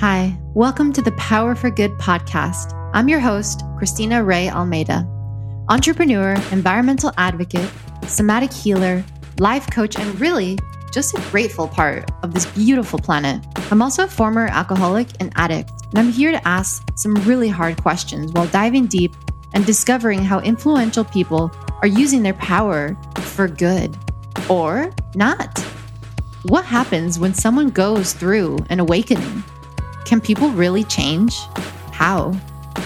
Hi, welcome to the Power for Good podcast. I'm your host, Christina Ray Almeida, entrepreneur, environmental advocate, somatic healer, life coach, and really just a grateful part of this beautiful planet. I'm also a former alcoholic and addict, and I'm here to ask some really hard questions while diving deep and discovering how influential people are using their power for good or not. What happens when someone goes through an awakening? Can people really change? How?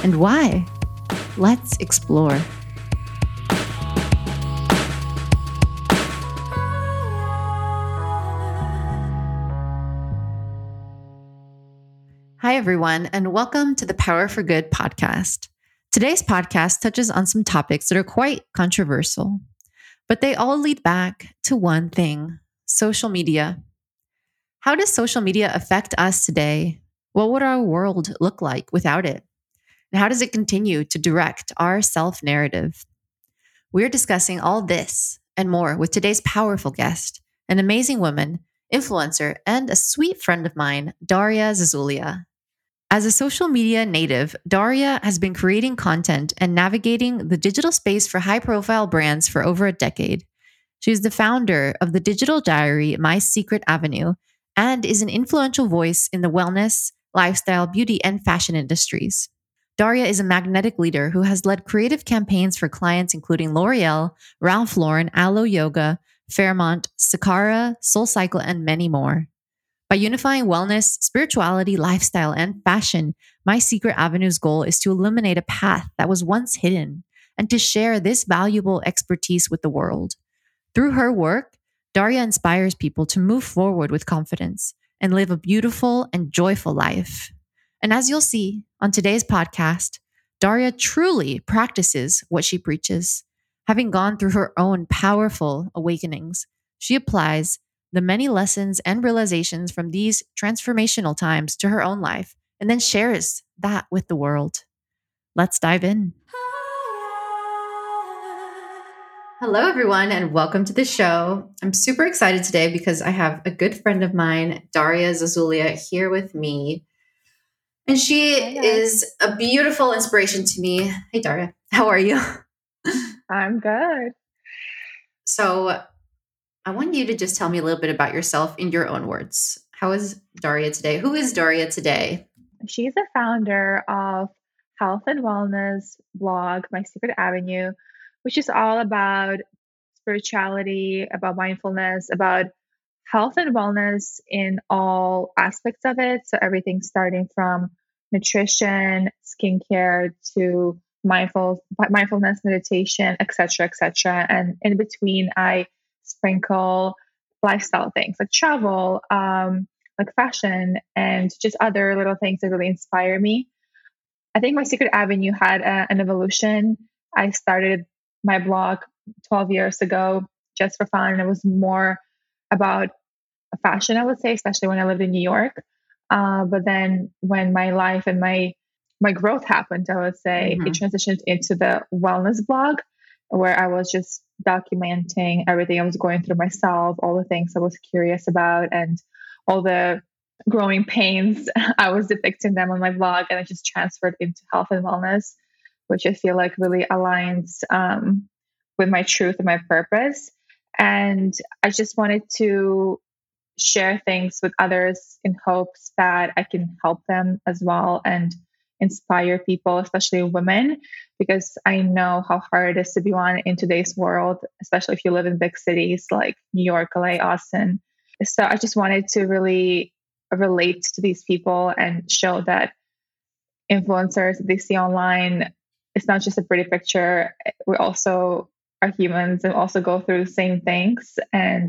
And why? Let's explore. Hi, everyone, and welcome to the Power for Good podcast. Today's podcast touches on some topics that are quite controversial, but they all lead back to one thing social media. How does social media affect us today what would our world look like without it? And how does it continue to direct our self narrative? We're discussing all this and more with today's powerful guest, an amazing woman, influencer, and a sweet friend of mine, Darya Zazulya. As a social media native, Darya has been creating content and navigating the digital space for high profile brands for over a decade. She's the founder of the digital diary My Secret Avenue and is an influential voice in the wellness, lifestyle, beauty, and fashion industries. Darya is a magnetic leader who has led creative campaigns for clients including L'Oreal, Ralph Lauren, Alo Yoga, Fairmont, Sakara, SoulCycle, and many more. By unifying wellness, spirituality, lifestyle, and fashion, My Secret Avenue's goal is to illuminate a path that was once hidden and to share this valuable expertise with the world. Through her work, Darya inspires people to move forward with confidence, and live a beautiful and joyful life. And as you'll see on today's podcast, Darya truly practices what she preaches. Having gone through her own powerful awakenings, she applies the many lessons and realizations from these transformational times to her own life and then shares that with the world. Let's dive in. Hello, everyone, and welcome to the show. I'm super excited today because I have a good friend of mine, Darya Zazulya, here with me. And she is a beautiful inspiration to me. Hey, Darya, how are you? I'm good. So, I want you to just tell me a little bit about yourself in your own words. How is Darya today? Who is Darya today? She's a founder of health and wellness blog, My Secret Avenue, which is all about spirituality, about mindfulness, about health and wellness in all aspects of it. So everything starting from nutrition, skincare to mindful mindfulness meditation, etc., etc. And in between, I sprinkle lifestyle things like travel, um, like fashion, and just other little things that really inspire me. I think my secret avenue had a, an evolution. I started my blog 12 years ago just for fun. It was more about fashion, I would say, especially when I lived in New York. Uh, but then when my life and my my growth happened, I would say mm-hmm. it transitioned into the wellness blog where I was just documenting everything I was going through myself, all the things I was curious about, and all the growing pains. I was depicting them on my blog, and I just transferred into health and wellness which I feel like really aligns um, with my truth and my purpose. And I just wanted to share things with others in hopes that I can help them as well and inspire people, especially women, because I know how hard it is to be one in today's world, especially if you live in big cities like New York, LA, Austin. So I just wanted to really relate to these people and show that influencers that they see online it's not just a pretty picture. We also are humans and also go through the same things. And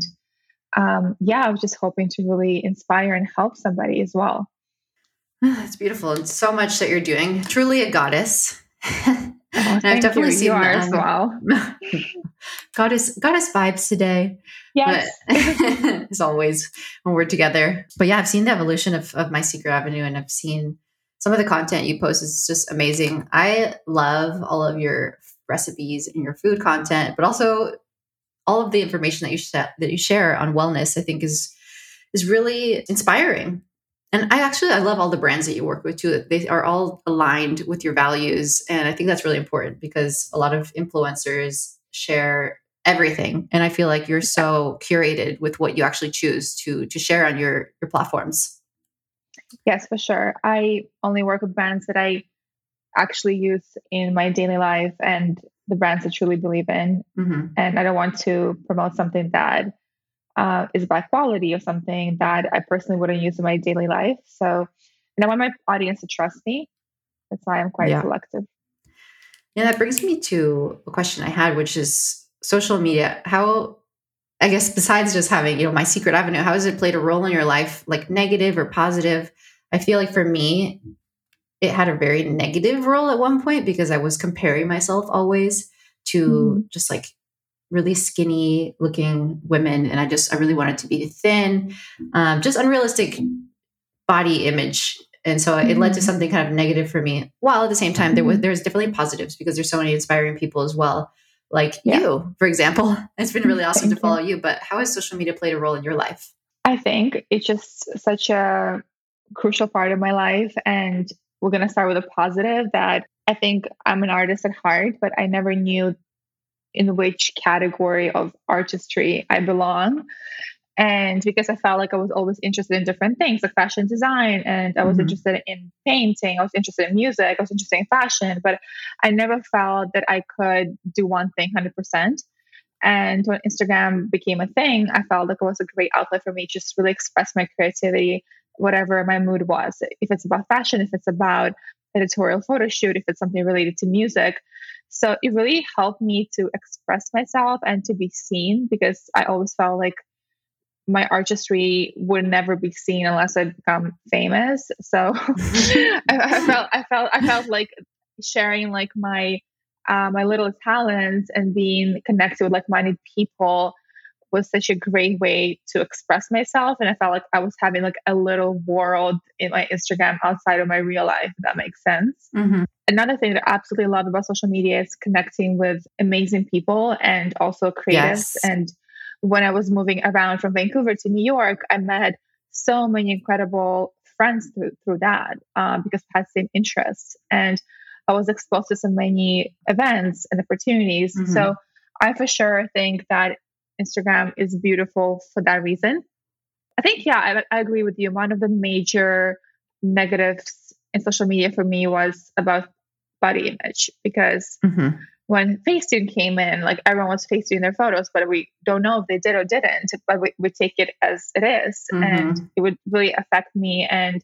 um, yeah, I was just hoping to really inspire and help somebody as well. That's beautiful. It's so much that you're doing. Truly a goddess. Oh, I've definitely you. seen you as well. goddess goddess vibes today. Yes. as always when we're together. But yeah, I've seen the evolution of, of my secret avenue and I've seen some of the content you post is just amazing. I love all of your recipes and your food content, but also all of the information that you sh- that you share on wellness. I think is is really inspiring. And I actually I love all the brands that you work with too. They are all aligned with your values, and I think that's really important because a lot of influencers share everything, and I feel like you're so curated with what you actually choose to to share on your your platforms. Yes, for sure. I only work with brands that I actually use in my daily life and the brands I truly believe in. Mm-hmm. And I don't want to promote something that uh, is by quality or something that I personally wouldn't use in my daily life. So, and I want my audience to trust me. That's why I'm quite yeah. selective. Yeah, that brings me to a question I had, which is social media. How, I guess, besides just having, you know, my secret avenue, how has it played a role in your life, like negative or positive? I feel like for me, it had a very negative role at one point because I was comparing myself always to mm-hmm. just like really skinny looking women and i just i really wanted to be thin um, just unrealistic body image and so it led to mm-hmm. something kind of negative for me while at the same time there was mm-hmm. there's definitely positives because there's so many inspiring people as well like yeah. you for example it's been really awesome to follow you. you but how has social media played a role in your life i think it's just such a crucial part of my life and we're going to start with a positive that i think i'm an artist at heart but i never knew in which category of artistry I belong. And because I felt like I was always interested in different things like fashion design, and I was mm-hmm. interested in painting, I was interested in music, I was interested in fashion, but I never felt that I could do one thing 100%. And when Instagram became a thing, I felt like it was a great outlet for me to just really express my creativity, whatever my mood was. If it's about fashion, if it's about editorial photo shoot, if it's something related to music. So it really helped me to express myself and to be seen because I always felt like my artistry would never be seen unless I become famous. So I, I, felt I felt I felt like sharing like my uh, my little talents and being connected with like minded people was such a great way to express myself. And I felt like I was having like a little world in my Instagram outside of my real life, if that makes sense. Mm-hmm. Another thing that I absolutely love about social media is connecting with amazing people and also creatives. Yes. And when I was moving around from Vancouver to New York, I met so many incredible friends through, through that um, because I had same interests. And I was exposed to so many events and opportunities. Mm-hmm. So I for sure think that Instagram is beautiful for that reason. I think, yeah, I, I agree with you. One of the major negatives in social media for me was about body image because mm-hmm. When Facetune came in, like everyone was Facetuning their photos, but we don't know if they did or didn't, but we, we take it as it is, mm-hmm. And it would really affect me. And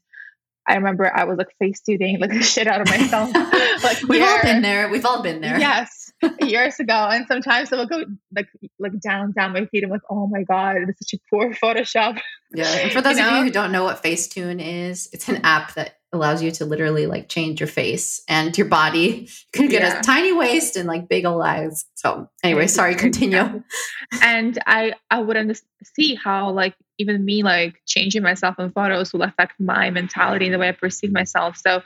I remember I was like Facetuning like the shit out of myself. like we've all been there. We've all been there. Yes, years ago. And sometimes I will go like like down down my feet and like, oh my god, it's such a poor Photoshop. Yeah. And for those you of know? you who don't know what Facetune is, it's an app that allows you to literally like change your face and your body. You can get yeah. a tiny waist and like big old eyes. So anyway, sorry, continue. and I I wouldn't see how like even me like changing myself in photos will affect my mentality and the way I perceive myself. So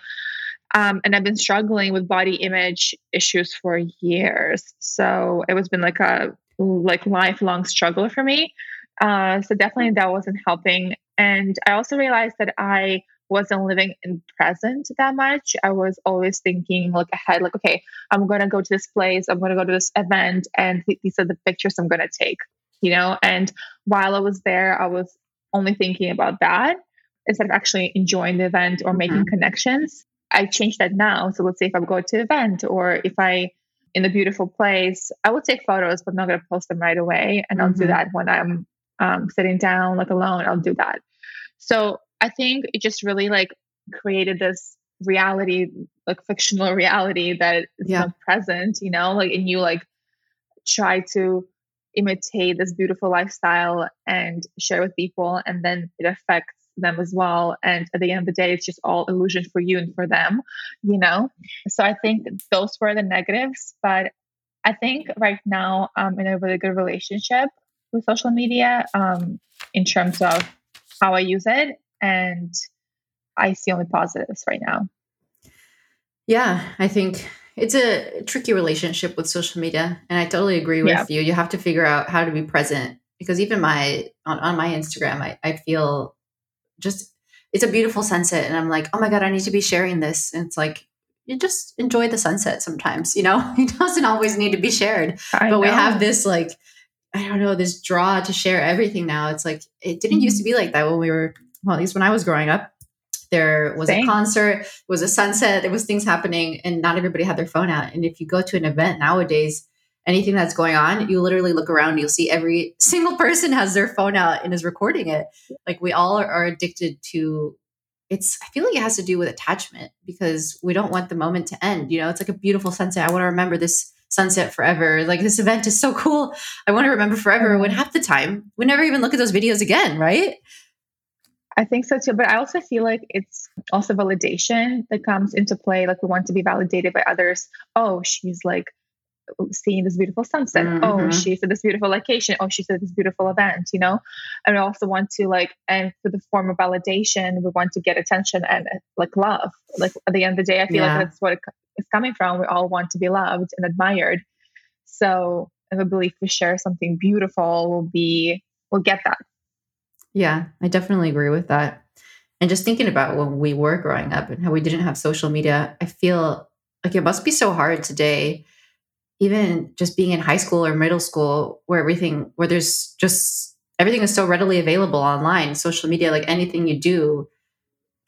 um, and I've been struggling with body image issues for years. So it was been like a like lifelong struggle for me. Uh, so definitely that wasn't helping. And I also realized that I wasn't living in present that much. I was always thinking like ahead, like, okay, I'm gonna go to this place, I'm gonna go to this event, and th- these are the pictures I'm gonna take, you know. And while I was there, I was only thinking about that instead of actually enjoying the event or making mm-hmm. connections. I change that now. So let's say if I go to an event or if I in a beautiful place, I will take photos, but I'm not going to post them right away. And mm-hmm. I'll do mm-hmm. that when I'm um, sitting down like alone. I'll do that. So I think it just really like created this reality, like fictional reality that is yeah. not present, you know, like and you like try to imitate this beautiful lifestyle and share with people and then it affects them as well. And at the end of the day, it's just all illusion for you and for them, you know? So I think those were the negatives. But I think right now I'm in a really good relationship with social media um, in terms of how I use it. And I see only positives right now. Yeah, I think it's a tricky relationship with social media. And I totally agree with yeah. you. You have to figure out how to be present because even my on, on my Instagram, I, I feel just it's a beautiful sunset and i'm like oh my god i need to be sharing this and it's like you just enjoy the sunset sometimes you know it doesn't always need to be shared I but we have this like i don't know this draw to share everything now it's like it didn't used to be like that when we were well at least when i was growing up there was Same. a concert was a sunset there was things happening and not everybody had their phone out. And if you go to an event nowadays anything that's going on you literally look around you'll see every single person has their phone out and is recording it. Like we all are, are addicted to it's i feel like it has to do with attachment because we don't want the moment to end you know? It's like a beautiful sunset. I want to remember this sunset forever. Like this event is so cool. I want to remember forever when mm-hmm. half the time we never even look at those videos again right I think so too. But I also feel like it's also validation that comes into play. Like we want to be validated by others. Oh, she's like seeing this beautiful sunset. Oh, Mhm. she's at this beautiful location. Oh, she's at this beautiful event, you know? And we also want to like, and for the form of validation, we want to get attention and like love. Like at the end of the day, I feel Yeah. like that's what it's coming from. We all want to be loved and admired. So if I believe we share something beautiful, we'll be, we'll get that. Yeah, I definitely agree with that. And just thinking about when we were growing up and how we didn't have social media, I feel like it must be so hard today, even just being in high school or middle school, where everything, where there's just everything is so readily available online, social media, like anything you do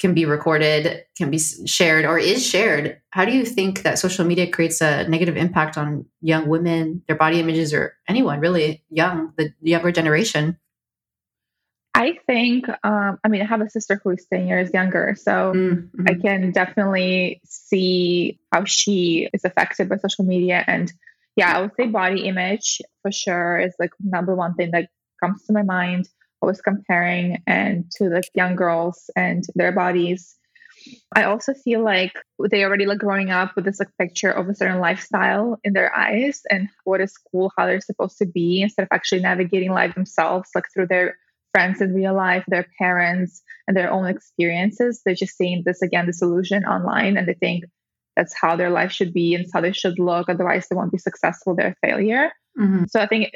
can be recorded, can be shared, or is shared. How do you think that social media creates a negative impact on young women, their body images, or anyone really young, the younger generation? I think, um, I mean, I have a sister who is 10 years younger. So Mm, mhm. I can definitely see how she is affected by social media. And yeah, I would say body image for sure is like number one thing that comes to my mind. Always comparing and to like young girls and their bodies. I also feel like they already like growing up with this like picture of a certain lifestyle in their eyes and what is cool, how they're supposed to be instead of actually navigating life themselves, like through their friends in real life, their parents, and their own experiences. They're just seeing this again, this illusion online, and they think that's how their life should be and how they should look. Otherwise, they won't be successful. They're a failure. Mhm. So I think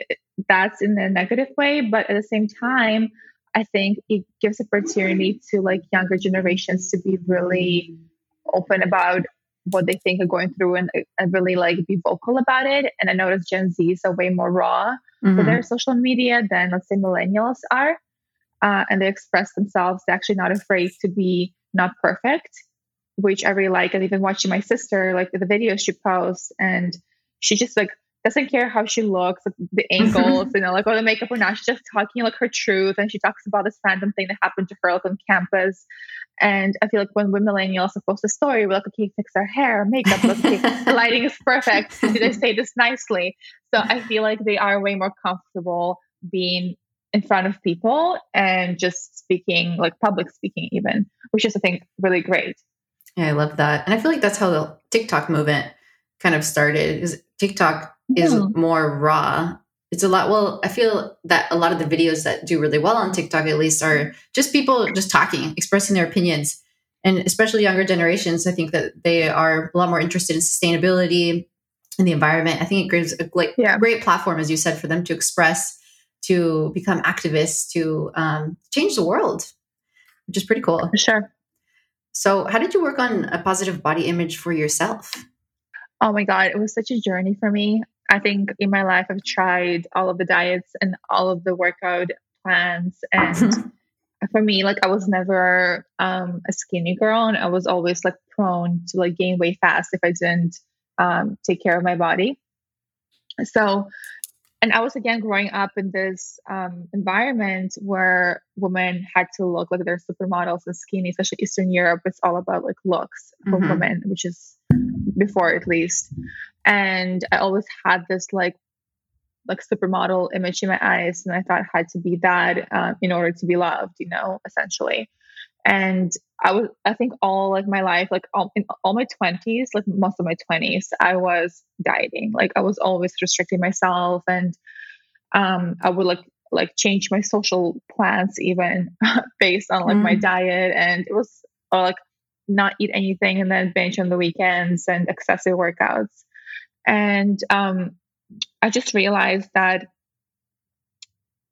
that's in a negative way, but at the same time, I think it gives opportunity to like younger generations to be really open about what they think are going through and, and really like be vocal about it. And I notice Gen Zs are way more raw Mhm. with their social media than let's say millennials are. Uh, and they express themselves. They're actually not afraid to be not perfect, which I really like. And even watching my sister, like the videos she posts, and she just like doesn't care how she looks, like, the angles, you know, like or the makeup or not. She's just talking like her truth, and she talks about this random thing that happened to her like on campus. And I feel like when we millennials post a story, we're like, okay, fix our hair, makeup, like, okay, the lighting is perfect. Did I say this nicely? So I feel like they are way more comfortable being in front of people and just speaking, like public speaking, even, which is, I think, really great. Yeah, I love that. And I feel like that's how the TikTok movement kind of started. Is TikTok is more raw. It's a lot. Well, I feel that a lot of the videos that do really well on TikTok, at least, are just people just talking, expressing their opinions, and especially younger generations. I think that they are a lot more interested in sustainability and the environment. I think it gives a like Yeah. great platform, as you said, for them to express, to become activists, to um, change the world, which is pretty cool. Sure. So, how did you work on a positive body image for yourself? Oh my God, it was such a journey for me. I think in my life, I've tried all of the diets and all of the workout plans. And for me, like, I was never um, a skinny girl, and I was always like prone to like gain weight fast if I didn't um, take care of my body. So, and I was again growing up in this um, environment where women had to look like they're supermodels and skinny, especially Eastern Europe. It's all about like looks for Mhm. women, which is before at least. And I always had this like like supermodel image in my eyes, and I thought I had to be that um, in order to be loved, you know, essentially. And I was, I think, all like my life, like all, in all my twenties, like most of my twenties, I was dieting. Like I was always restricting myself, and um, I would like like change my social plans even based on like my Mm. diet, and it was or like not eat anything and then binge on the weekends and excessive workouts. And um, I just realized that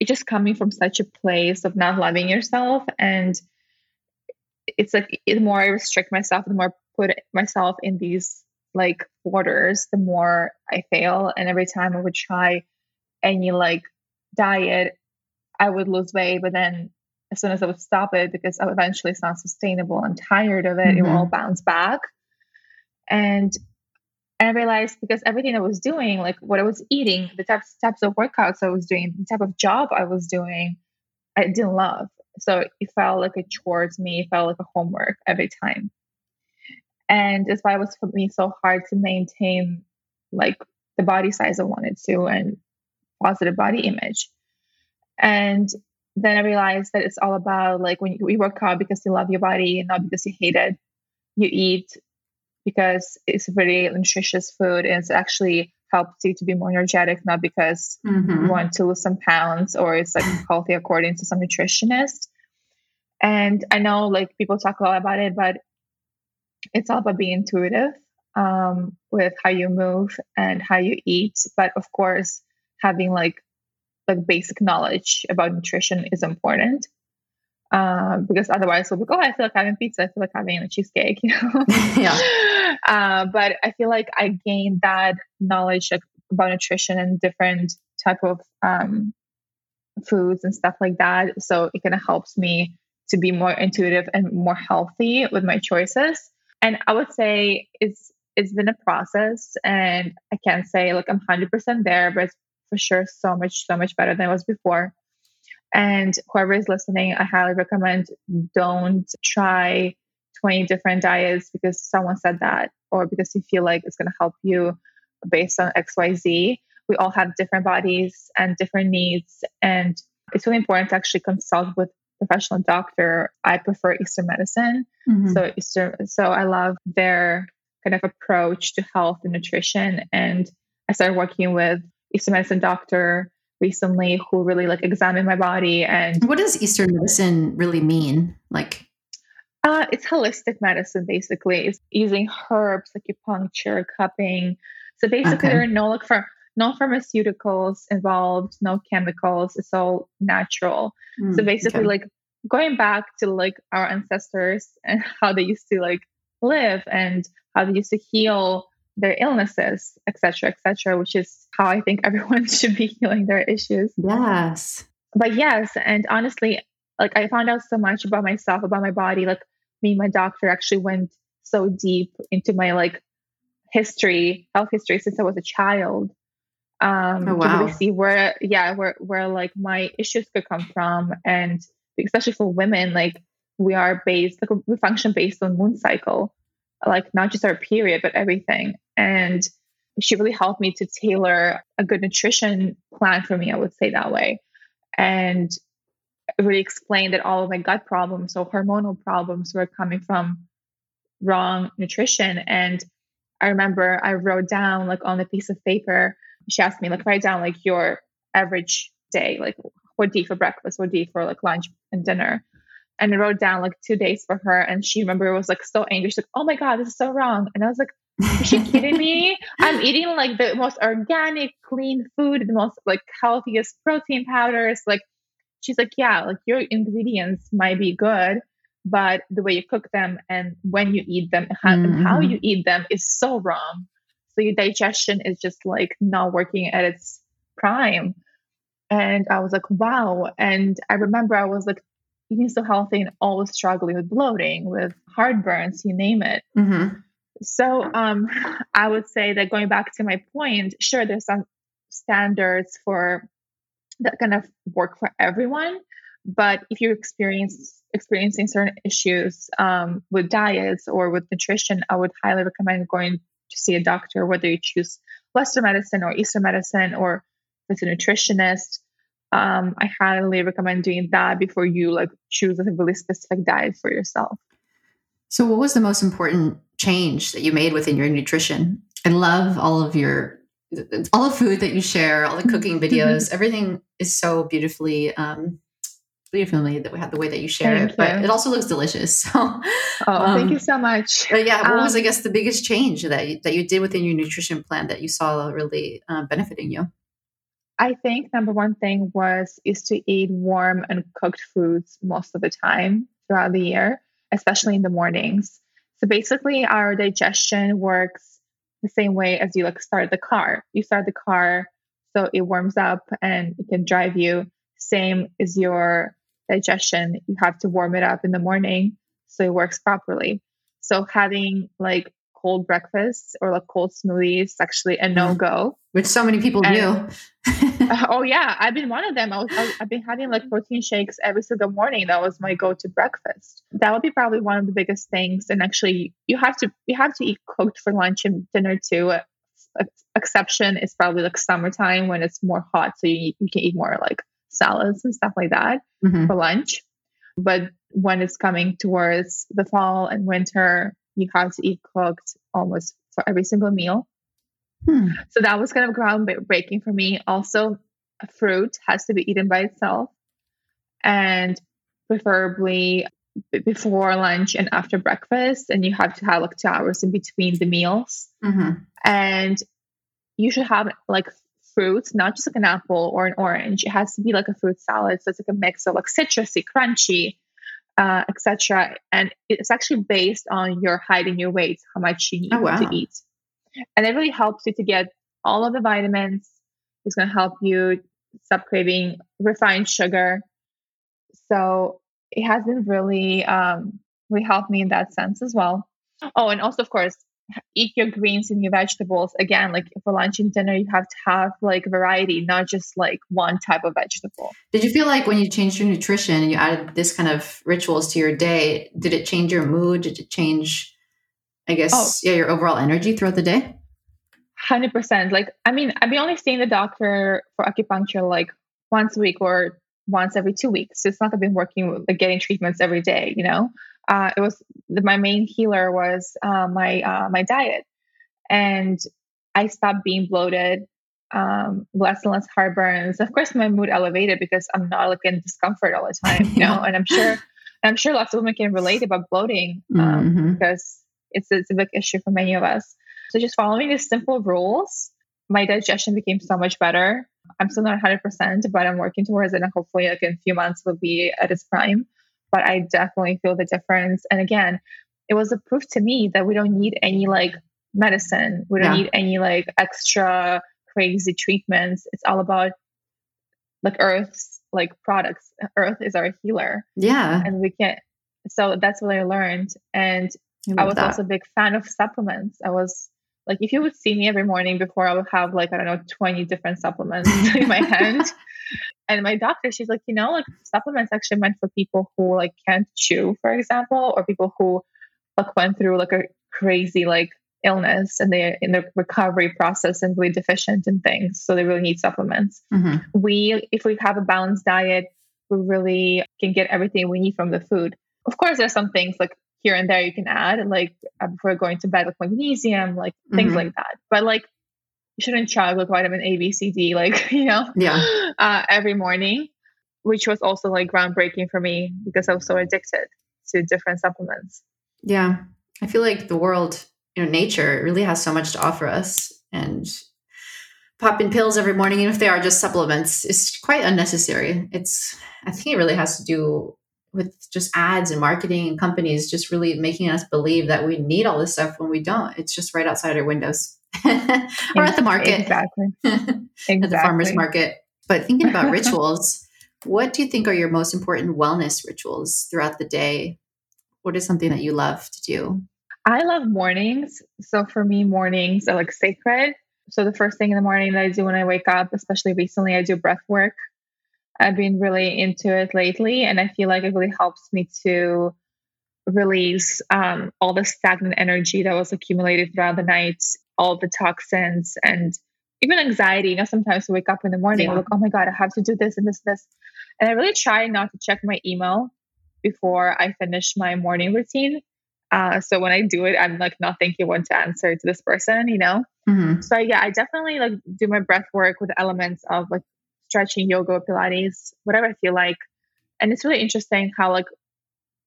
it's just coming from such a place of not loving yourself and it's like the more I restrict myself, the more I put myself in these like borders, the more I fail. And every time I would try any like diet, I would lose weight, but then as soon as I would stop it, because eventually it's not sustainable, I'm tired of it, mm-hmm. it will all bounce back. And I realized because everything I was doing, like what I was eating, the types, types of workouts I was doing, the type of job I was doing, I didn't love. So it felt like a chore to me. It felt like a homework every time. And that's why it was for me so hard to maintain like the body size I wanted to and positive body image. And then I realized that it's all about like when you, work out because you love your body and not because you hate it. You eat because it's very nutritious food and it's actually helps you to be more energetic, not because mm-hmm. you want to lose some pounds or it's like healthy according to some nutritionist. And I know like people talk a lot about it, but it's all about being intuitive um, with how you move and how you eat. But of course, having like like basic knowledge about nutrition is important. Um, because otherwise we'll be like, oh, I feel like having pizza, I feel like having a cheesecake, you know? yeah. Uh, but I feel like I gained that knowledge about nutrition and different type of um, foods and stuff like that. So it kind of helps me to be more intuitive and more healthy with my choices. And I would say it's it's been a process, and I can't say like I'm hundred percent there, but it's for sure so much so much better than it was before. And whoever is listening, I highly recommend don't try 20 different diets because someone said that or because you feel like it's going to help you based on XYZ. We all have different bodies and different needs. And it's really important to actually consult with professional doctor. I prefer Eastern medicine. Mm-hmm. So Eastern, so I love their kind of approach to health and nutrition. And I started working with Eastern medicine doctor recently who really like examined my body and what does eastern medicine really mean like uh, it's holistic medicine basically it's using herbs acupuncture cupping so basically okay. there are no like for no pharmaceuticals involved no chemicals it's all natural mm, so basically okay. like going back to like our ancestors and how they used to like live and how they used to heal their illnesses, etc., etc., which is how I think everyone should be healing their issues. Yes. But yes, and honestly, like I found out so much about myself, about my body. Like me, my doctor actually went so deep into my like history, health history since I was a child. Um, oh, wow. to really see where, yeah, where where like my issues could come from, and especially for women, like we are based, like we function based on moon cycle like not just our period, but everything. And she really helped me to tailor a good nutrition plan for me, I would say that way. And really explained that all of my gut problems or hormonal problems were coming from wrong nutrition. And I remember I wrote down like on a piece of paper, she asked me, like, write down like your average day, like what do you for breakfast, what do you for like lunch and dinner and I wrote down like two days for her. And she remember was like so angry. She's like, "Oh my god, this is so wrong." And I was like, "Is she kidding me? I'm eating like the most organic, clean food, the most like healthiest protein powders." Like, she's like, "Yeah, like your ingredients might be good." But the way you cook them and when you eat them how, mm-hmm. and how you eat them is so wrong. So your digestion is just like not working at its prime. And I was like, wow. And I remember I was like eating so healthy and always struggling with bloating, with heartburns, you name it. Mm-hmm. So um, I would say that going back to my point, sure, there's some standards for that kind of work for everyone. But if you're experiencing certain issues um, with diets or with nutrition, I would highly recommend going to see a doctor, whether you choose Western medicine or Eastern medicine or with a nutritionist um, I highly recommend doing that before you like choose a really specific diet for yourself. So, what was the most important change that you made within your nutrition? I love all of your all the food that you share, all the cooking videos. everything is so beautifully um, beautifully that we have the way that you share thank it, you. but it also looks delicious. So, oh, um, thank you so much. But yeah, what was I um, guess the biggest change that you, that you did within your nutrition plan that you saw really uh, benefiting you? I think number one thing was is to eat warm and cooked foods most of the time throughout the year. especially in the mornings. So basically, our digestion works the same way as you like start the car. You start the car so it warms up and it can drive you. Same as your digestion, you have to warm it up in the morning so it works properly. So having like cold breakfasts or like cold smoothies actually a mm-hmm. no go. Which so many people and, do. oh yeah, I've been one of them. I was, I've been having like protein shakes every single morning. That was my go-to breakfast. That would be probably one of the biggest things. And actually, you have to you have to eat cooked for lunch and dinner too. exception is probably like summertime when it's more hot, so you you can eat more like salads and stuff like that mm-hmm. for lunch. But when it's coming towards the fall and winter, you have to eat cooked almost for every single meal. Hmm. So that was kind of groundbreaking for me. Also, fruit has to be eaten by itself and preferably before lunch and after breakfast. And you have to have like two hours in between the meals. Mm-hmm. And you should have like fruits, not just like an apple or an orange. It has to be like a fruit salad. So it's like a mix of like citrusy, crunchy, uh, etc. And it's actually based on your height and your weight, how much you need oh, wow. to eat. And it really helps you to get all of the vitamins. It's going to help you stop craving refined sugar. So it has been really, um, really helped me in that sense as well. Oh, and also, of course, eat your greens and your vegetables again like for lunch and dinner you have to have like variety not just like one type of vegetable did you feel like when you changed your nutrition and you added this kind of rituals to your day did it change your mood did it change i guess oh. yeah your overall energy throughout the day 100% like i mean i've been only seeing the doctor for acupuncture like once a week or once every two weeks so it's not like i've been working like getting treatments every day you know uh, it was my main healer was uh, my uh, my diet, and I stopped being bloated, um, less and less heartburns. Of course, my mood elevated because I'm not like in discomfort all the time, you know. and I'm sure, I'm sure lots of women can relate about bloating um, mm-hmm. because it's it's a big issue for many of us. So just following these simple rules, my digestion became so much better. I'm still not 100%, but I'm working towards it, and hopefully, like in a few months, will be at its prime but I definitely feel the difference. And again, it was a proof to me that we don't need any like medicine. We don't yeah. need any like extra crazy treatments. It's all about like Earth's like products. Earth is our healer. Yeah. And we can't so that's what I learned. And I, I was that. also a big fan of supplements. I was like if you would see me every morning before I would have like, I don't know, 20 different supplements in my hand. And my doctor, she's like, you know, like supplements actually meant for people who like can't chew, for example, or people who like went through like a crazy like illness and they're in the recovery process and really deficient in things. So they really need supplements. Mm-hmm. We, if we have a balanced diet, we really can get everything we need from the food. Of course, there's some things like here and there you can add, like uh, before going to bed, like magnesium, like things mm-hmm. like that. But like you shouldn't chug with vitamin A, B, C, D, like, you know, yeah, uh, every morning, which was also like groundbreaking for me because I was so addicted to different supplements. Yeah. I feel like the world, you know, nature really has so much to offer us and popping pills every morning, even if they are just supplements, is quite unnecessary. It's, I think it really has to do with just ads and marketing and companies just really making us believe that we need all this stuff when we don't. It's just right outside our windows. or at the market. Exactly. exactly. at the farmer's market. But thinking about rituals, what do you think are your most important wellness rituals throughout the day? What is something that you love to do? I love mornings. So for me, mornings are like sacred. So the first thing in the morning that I do when I wake up, especially recently, I do breath work. I've been really into it lately, and I feel like it really helps me to release um, all the stagnant energy that was accumulated throughout the night all the toxins and even anxiety. You know, sometimes I wake up in the morning, yeah. like, oh my God, I have to do this and this, and this. And I really try not to check my email before I finish my morning routine. Uh, so when I do it, I'm like not thinking what to answer to this person, you know? Mm-hmm. So yeah, I definitely like do my breath work with elements of like stretching, yoga, Pilates, whatever I feel like. And it's really interesting how like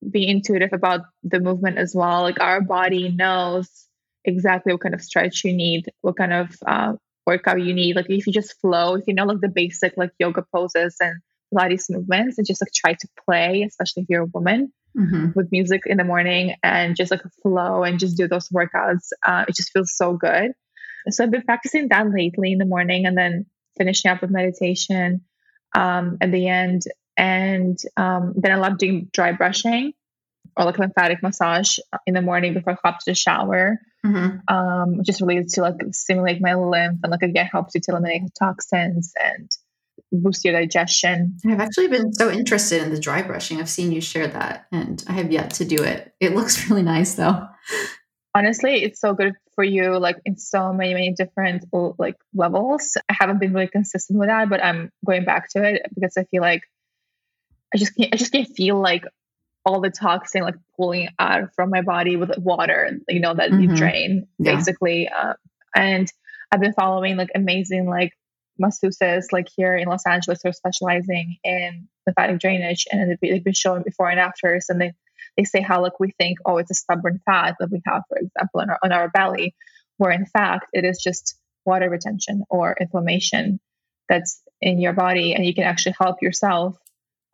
being intuitive about the movement as well. Like our body knows exactly what kind of stretch you need, what kind of uh, workout you need. Like if you just flow, if you know like the basic like yoga poses and Pilates movements and just like try to play, especially if you're a woman, Mm-hmm. with music in the morning and just like flow and just do those workouts. Uh, it just feels so good. So I've been practicing that lately in the morning and then finishing up with meditation um, at the end. And um, then I love doing dry brushing or like lymphatic massage in the morning before I hop to the shower. Mm-hmm. Um, just related to like stimulate my lymph and like again helps you to eliminate toxins and boost your digestion. I've actually been so interested in the dry brushing. I've seen you share that and I have yet to do it. It looks really nice though. Honestly it's so good for you like in so many many different like levels i haven't been really consistent with that but i'm going back to it because i feel like i just can't i just can't feel like all the toxin like pulling out from my body with water you know that you Mhm. drain Yeah. basically uh, and i've been following like amazing like masseuses like here in los angeles who are specializing in lymphatic drainage and they've been showing before and afters and they they say how like we think oh it's a stubborn fat that we have for example on our, on our belly where in fact it is just water retention or inflammation that's in your body and you can actually help yourself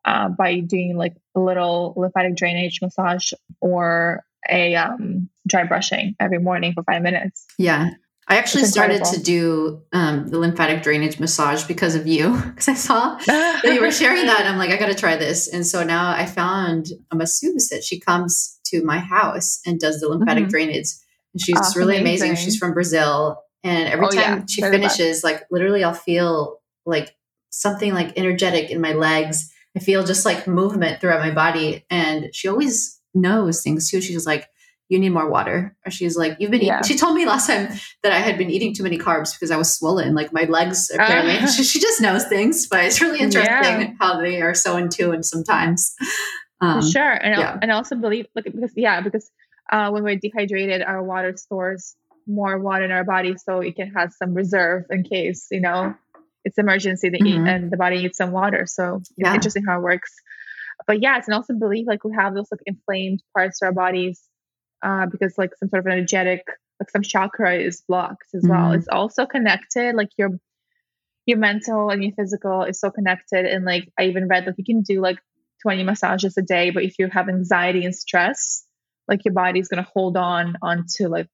uh, by doing like a little lymphatic drainage massage or a um, dry brushing every morning for five minutes Yeah. I actually started incredible. to do um, the lymphatic drainage massage because of you, because I saw that you were sharing that. And I'm like, I got to try this. And so now I found a masseuse that she comes to my house and does the lymphatic Mhm. drainage. And she's really amazing. amazing. She's from Brazil. And every Oh, yeah. time she They're the finishes, like literally, I'll feel like something like energetic in my legs. I feel just like movement throughout my body. And she always knows things too. She's like, you need more water. Or she's like, you've been eating. Yeah. She told me last time that I had been eating too many carbs because I was swollen. Like my legs, apparently. Ah. she, she just knows things, but it's really interesting Yeah. how they are so in tune sometimes. For Um, sure, and yeah. and I also believe like because yeah, because uh, when we're dehydrated, our water stores more water in our body, so it can have some reserve in case you know it's emergency to eat Mhm. and the body needs some water. So it's interesting how it works. But yes, and also believe like we have those like inflamed parts of our bodies uh, because like some sort of energetic like some chakra is blocked as well. Mhm. It's also connected like your your mental and your physical is so connected and like I even read like you can do like 20 massages a day but if you have anxiety and stress like your body's going to hold on onto like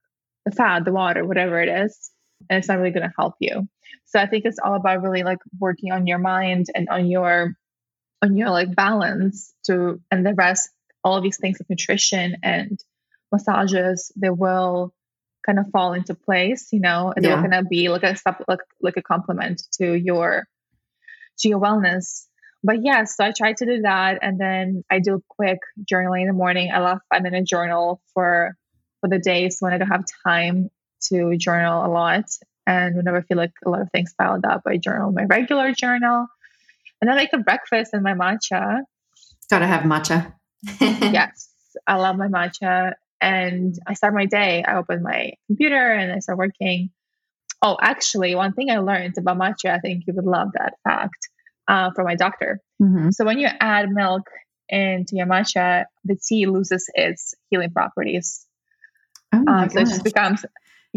the fat the water whatever it is and it's not really going to help you so i think it's all about really like working on your mind and on your on your like balance to and the rest all of these things like nutrition and massages they will kind of fall into place you know and they're Yeah. to be like a like like a complement to your to your wellness. But yeah so i try to do that and then i do a quick journaling in the morning. I love five minute journal for for the days when i don't have time to journal a lot and whenever i feel like a lot of things piled up i journal my regular journal. And then i make a breakfast and my matcha. Gotta have matcha. yes i love my matcha and i start my day i open my computer and i start working. Oh actually one thing i learned about matcha i think you would love that fact uh, from my doctor. Mhm. so when you add milk into your matcha the tea loses its healing properties. Oh um, so it just becomes it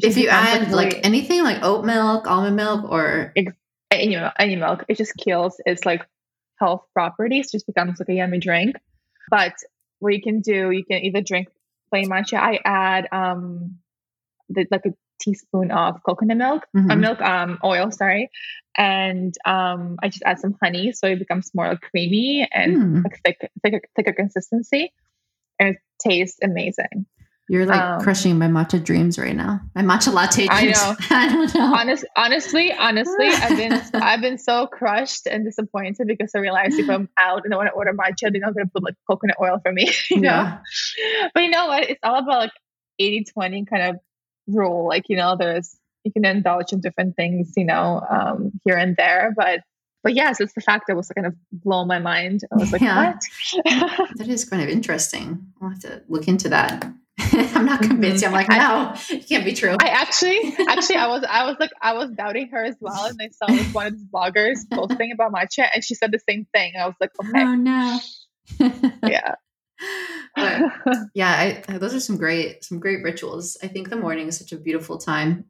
If you becomes, add like anything like oat milk, almond milk, or any, any milk it just kills its like health properties just becomes like a yummy drink. But what you can do you can either drink plain matcha i add um the, like a teaspoon of coconut milk uh, Mhm. milk um oil sorry and um i just add some honey so it becomes more like creamy and Hmm. like thick, thicker thicker consistency and it tastes amazing You're like Um, crushing my matcha dreams right now. My matcha latte I know. I don't know. Honest, honestly, honestly, I've been I've been so crushed and disappointed because I realized if I'm out and I want to order matcha, they're not going to put like coconut oil for me, you know. Yeah. But you know what? It's all about like 80-20 kind of rule. Like you know, there's you can indulge in different things, you know, um, here and there, but. But yes, it's the fact that was kind of blown my mind. I was like, Yeah. "What?" That is kind of interesting. I'll have to look into that. I'm not convinced. I'm like, I- no, it can't be true. I actually, actually, I was, I was like, I was doubting her as well, and I saw like one of these bloggers posting about matcha, and she said the same thing. I was like, oh, okay, Oh no. yeah, but yeah, I, those are some great, some great rituals. I think the morning is such a beautiful time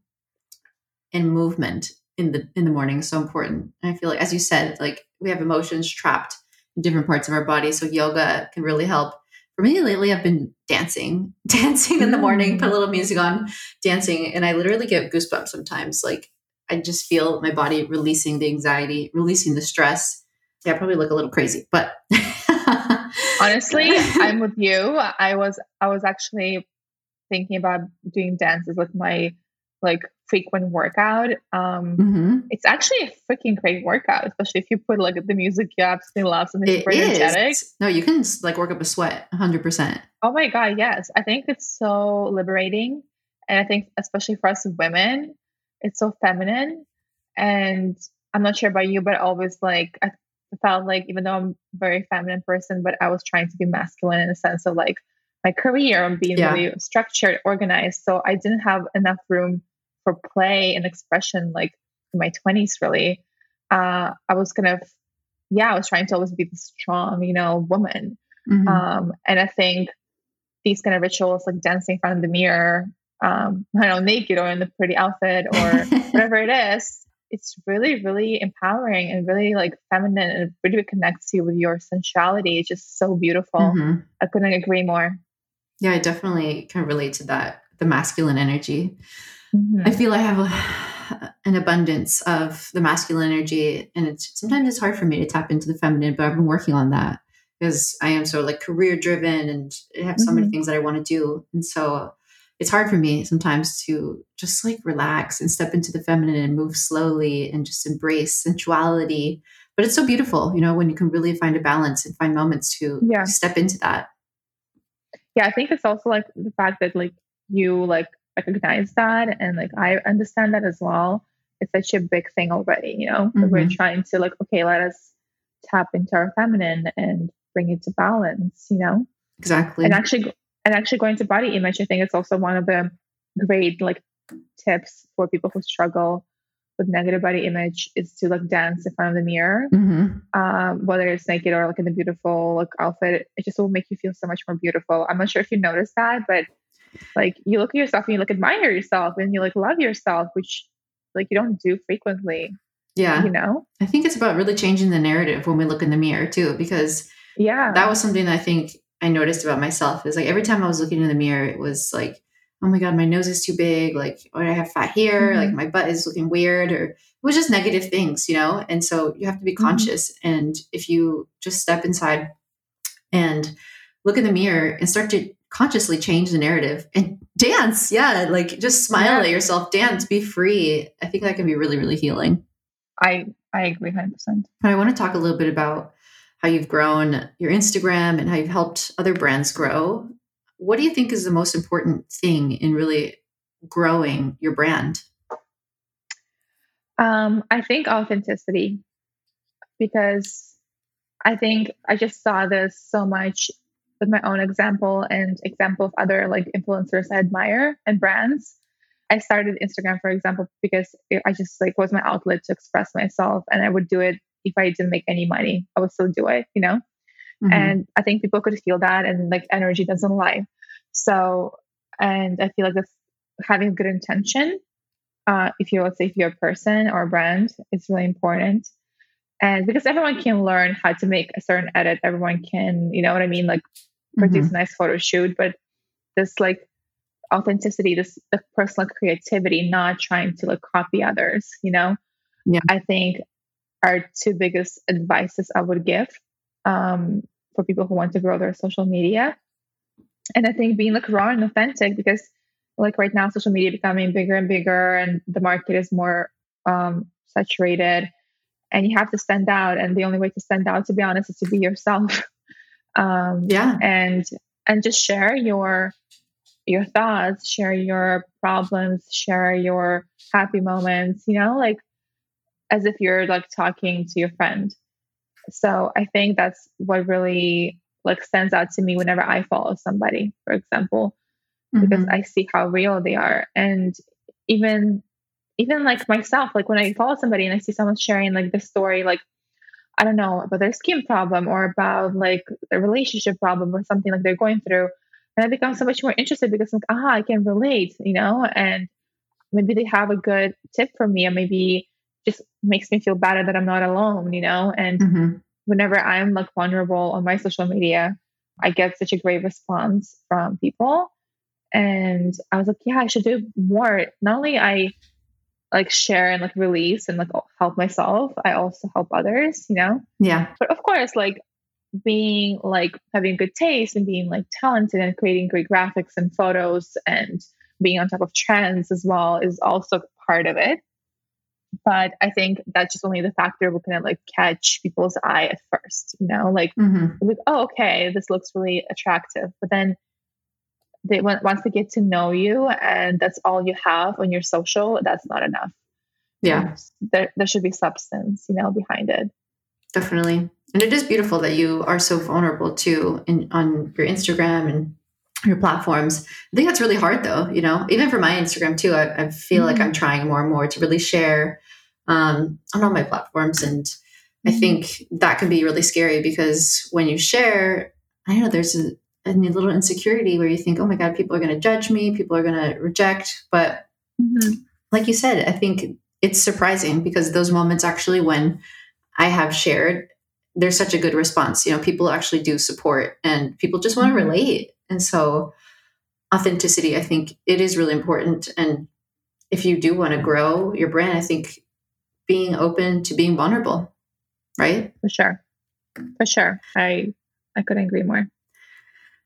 and movement in the in the morning is so important. And I feel like, as you said, like we have emotions trapped in different parts of our body, so yoga can really help. For me lately, I've been dancing, dancing in the morning, put a mm. little music on, dancing, and I literally get goosebumps sometimes. Like I just feel my body releasing the anxiety, releasing the stress. Yeah, I probably look a little crazy, but honestly, I'm with you. I was I was actually thinking about doing dances with my like frequent workout. Um, mm-hmm. It's actually a freaking great workout, especially if you put like the music you absolutely love, something it super is. energetic. No, you can like work up a sweat 100%. Oh my God, yes. I think it's so liberating. And I think, especially for us women, it's so feminine. And I'm not sure about you, but always like, I felt like even though I'm a very feminine person, but I was trying to be masculine in a sense of like my career and being yeah. really structured, organized. So I didn't have enough room for play and expression like in my 20s really. Uh, i was kind of yeah i was trying to always be the strong you know woman. Mm-hmm. um, and i think these kind of rituals like dancing in front of the mirror um, i don't know naked or in the pretty outfit or whatever it is it's really really empowering and really like feminine and really connects you with your sensuality. It's just so beautiful. Mm-hmm. i couldn't agree more. Yeah i definitely can relate to that the masculine energy Mm-hmm. I feel I have a, an abundance of the masculine energy, and it's sometimes it's hard for me to tap into the feminine. But I've been working on that because I am so like career driven and I have so mm-hmm. many things that I want to do, and so it's hard for me sometimes to just like relax and step into the feminine and move slowly and just embrace sensuality. But it's so beautiful, you know, when you can really find a balance and find moments to yeah. step into that. Yeah, I think it's also like the fact that like you like recognize that and like I understand that as well. It's such a big thing already, you know. Mm-hmm. We're trying to like, okay, let us tap into our feminine and bring it to balance, you know. Exactly. And actually and actually going to body image, I think it's also one of the great like tips for people who struggle with negative body image is to like dance in front of the mirror, mm-hmm. um, whether it's naked or like in a beautiful like outfit. It just will make you feel so much more beautiful. I'm not sure if you noticed that, but like you look at yourself and you like admire yourself and you like love yourself which like you don't do frequently yeah you know i think it's about really changing the narrative when we look in the mirror too because yeah that was something that i think i noticed about myself is like every time i was looking in the mirror it was like oh my god my nose is too big like or i have fat hair mm-hmm. like my butt is looking weird or it was just negative things you know and so you have to be mm-hmm. conscious mm-hmm. and if you just step inside and look in the mirror and start to consciously change the narrative and dance. Yeah, like just smile yeah. at yourself, dance, be free. I think that can be really, really healing. I I agree 100%. I want to talk a little bit about how you've grown your Instagram and how you've helped other brands grow. What do you think is the most important thing in really growing your brand? Um, I think authenticity because I think I just saw this so much with my own example and example of other like influencers I admire and brands. I started Instagram, for example, because I just like was my outlet to express myself, and I would do it if I didn't make any money. I would still do it, you know. Mm-hmm. And I think people could feel that, and like energy doesn't lie. So, and I feel like this having a good intention, uh, if you let's say if you're a person or a brand, it's really important. And because everyone can learn how to make a certain edit, everyone can, you know what I mean, like produce mm-hmm. a nice photo shoot, but this like authenticity, this the personal creativity, not trying to like copy others, you know? Yeah. I think are two biggest advices I would give um, for people who want to grow their social media. And I think being like raw and authentic because like right now social media becoming bigger and bigger and the market is more um, saturated and you have to stand out and the only way to stand out to be honest is to be yourself um, yeah. and and just share your your thoughts share your problems share your happy moments you know like as if you're like talking to your friend. So i think that's what really like stands out to me whenever i follow somebody for example mm-hmm. because i see how real they are. And even even like myself like when i follow somebody and i see someone sharing like the story like I don't know, about their skin problem or about like a relationship problem or something like they're going through. And I become so much more interested because I'm like, ah, I can relate, you know, and maybe they have a good tip for me, or maybe just makes me feel better that I'm not alone, you know? And mm-hmm. whenever I'm like vulnerable on my social media, I get such a great response from people. And I was like, yeah, I should do more. Not only I like share and like release and like help myself, I also help others, you know? Yeah. But of course, like being like having good taste and being like talented and creating great graphics and photos and being on top of trends as well is also part of it. But I think that's just only the factor we can like catch people's eye at first, you know, like, mm-hmm. like oh, okay, this looks really attractive. But then they want once they get to know you and that's all you have on your social, that's not enough. Yeah. There, there should be substance, you know, behind it. Definitely. And it is beautiful that you are so vulnerable too in, on your Instagram and your platforms. I think that's really hard though, you know, even for my Instagram too, I, I feel mm-hmm. like I'm mm-hmm. trying more and more to really share um, on all my platforms. And I mm-hmm. think that can be really scary because when you share, I don't know, there's a, a little insecurity where you think, oh my God, people are going to judge me, people are going to reject. But mm-hmm. like you said, I think it's surprising because those moments actually when I have shared there's such a good response. You know, people actually do support and people just want to mm-hmm. relate. And so authenticity, I think it is really important. And if you do want to grow your brand, I think being open to being vulnerable, right? For sure. For sure. I I couldn't agree more.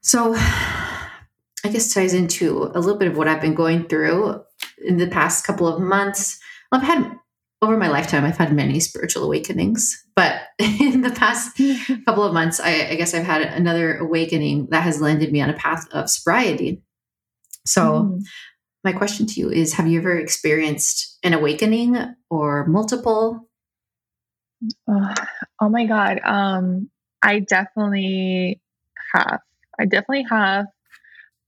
So I guess ties into a little bit of what I've been going through in the past couple of months. I've had over my lifetime, I've had many spiritual awakenings, but in the past couple of months, I, I, guess I've had another awakening that has landed me on a path of sobriety. So, mm. my question to you is Have you ever experienced an awakening or multiple? Oh, oh my God. Um, I definitely have. I definitely have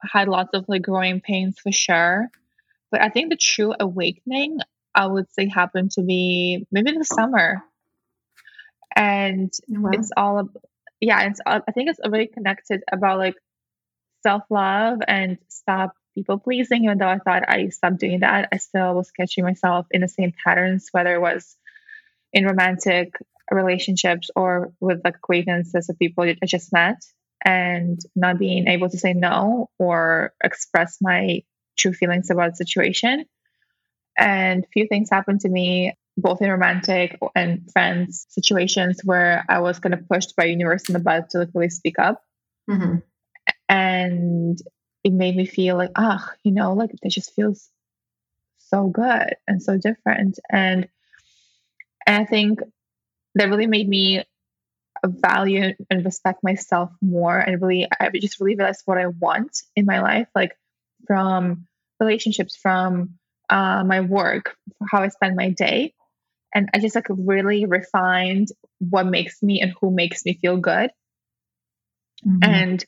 had lots of like growing pains for sure. But I think the true awakening I would say happened to be maybe in the summer. And oh, wow. it's all, yeah, it's, I think it's already connected about like self love and stop people pleasing. Even though I thought I stopped doing that, I still was catching myself in the same patterns, whether it was in romantic relationships or with like acquaintances of people I just met and not being able to say no or express my true feelings about the situation. And a few things happened to me, both in romantic and friends situations where I was kind of pushed by universe in the butt to like really speak up. Mm-hmm. And it made me feel like, ah, oh, you know, like it just feels so good and so different. And and I think that really made me value and respect myself more and really I just really realized what I want in my life, like from relationships, from uh, my work, how I spend my day. And I just like really refined what makes me and who makes me feel good. Mm-hmm. And